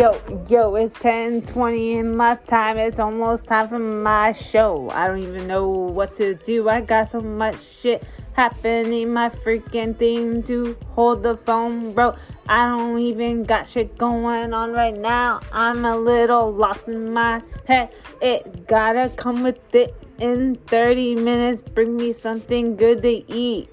Yo, yo, it's 10 20 in my time. It's almost time for my show. I don't even know what to do. I got so much shit happening. My freaking thing to hold the phone, bro. I don't even got shit going on right now. I'm a little lost in my head. It gotta come with it in 30 minutes. Bring me something good to eat.